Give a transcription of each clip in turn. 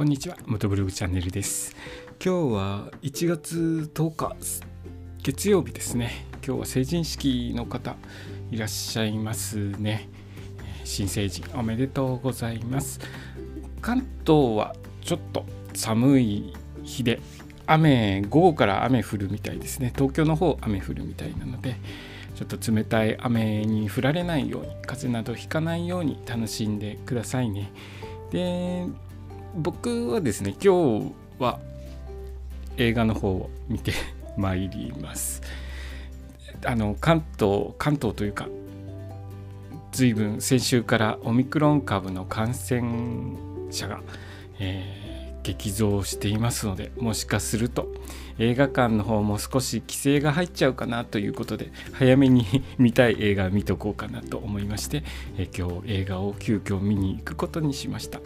こんにちは元ブログチャンネルです。今日は1月10日月曜日ですね。今日は成人式の方いらっしゃいますね。新成人おめでとうございます。関東はちょっと寒い日で雨午後から雨降るみたいですね。東京の方雨降るみたいなのでちょっと冷たい雨に降られないように風邪などひかないように楽しんでくださいね。で僕はですね今日は映画の方を見て まいりますあの関東関東というか随分先週からオミクロン株の感染者が、えー、激増していますのでもしかすると映画館の方も少し規制が入っちゃうかなということで早めに 見たい映画を見とこうかなと思いまして、えー、今日映画を急遽見に行くことにしました。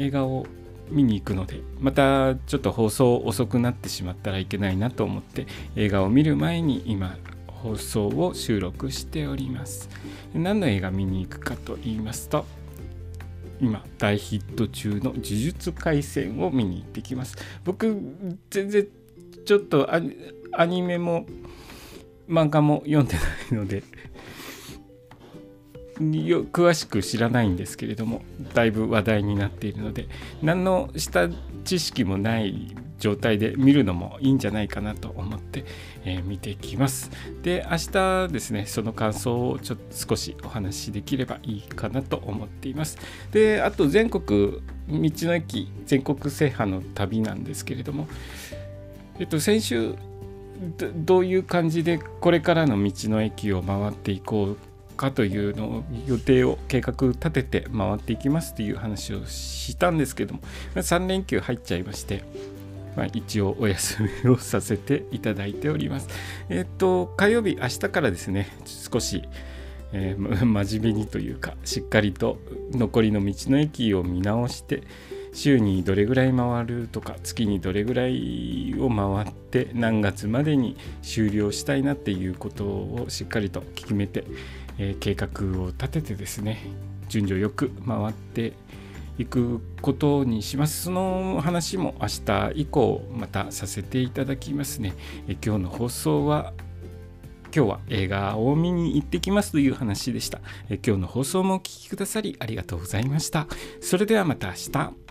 映画を見に行くのでまたちょっと放送遅くなってしまったらいけないなと思って映画を見る前に今放送を収録しております。何の映画見に行くかと言いますと今大ヒット中の呪術廻戦を見に行ってきます。僕全然ちょっとアニメも漫画も読んでないのでよ詳しく知らないんですけれどもだいぶ話題になっているので何の下知識もない状態で見るのもいいんじゃないかなと思って、えー、見ていきます。で明日ですねその感想をちょっと少しお話しできればいいかなと思っています。であと全国道の駅全国制覇の旅なんですけれどもえっと先週どういう感じでこれからの道の駅を回っていこうかというのを予定を計画立てて回っていきますという話をしたんですけども3連休入っちゃいまして、まあ、一応お休みをさせていただいております。えっ、と火曜日明日からですね少しえー、真面目にというかしっかりと残りの道の駅を見直して週にどれぐらい回るとか月にどれぐらいを回って何月までに終了したいなっていうことをしっかりと決めてえー、計画を立ててですね順序よく回っていくことにします。その話も明日以降またさせていただきますね、え今日の放送は今日は映画を見に行ってきますという話でした。今日の放送もお聴きくださりありがとうございました。それではまた明日。